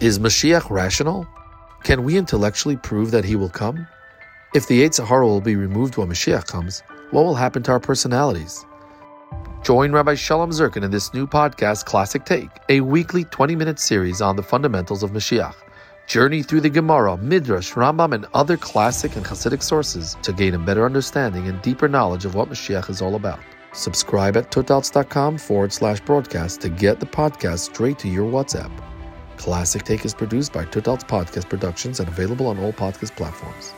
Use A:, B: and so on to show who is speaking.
A: Is Moshiach rational? Can we intellectually prove that he will come? If the Yetzer Hara will be removed when Moshiach comes, what will happen to our personalities? Join Rabbi Sholom Zirkind in this new podcast, Classic Take, a weekly 20 minute series on the fundamentals of Moshiach. Journey through the Gemara, Midrash, Rambam, and other classic and Hasidic sources to gain a better understanding and deeper knowledge of what Moshiach is all about. Subscribe at totalts.com forward slash broadcast to get the podcast straight to your WhatsApp. Classic Take is produced by Totalts Podcast Productions and available on all podcast platforms.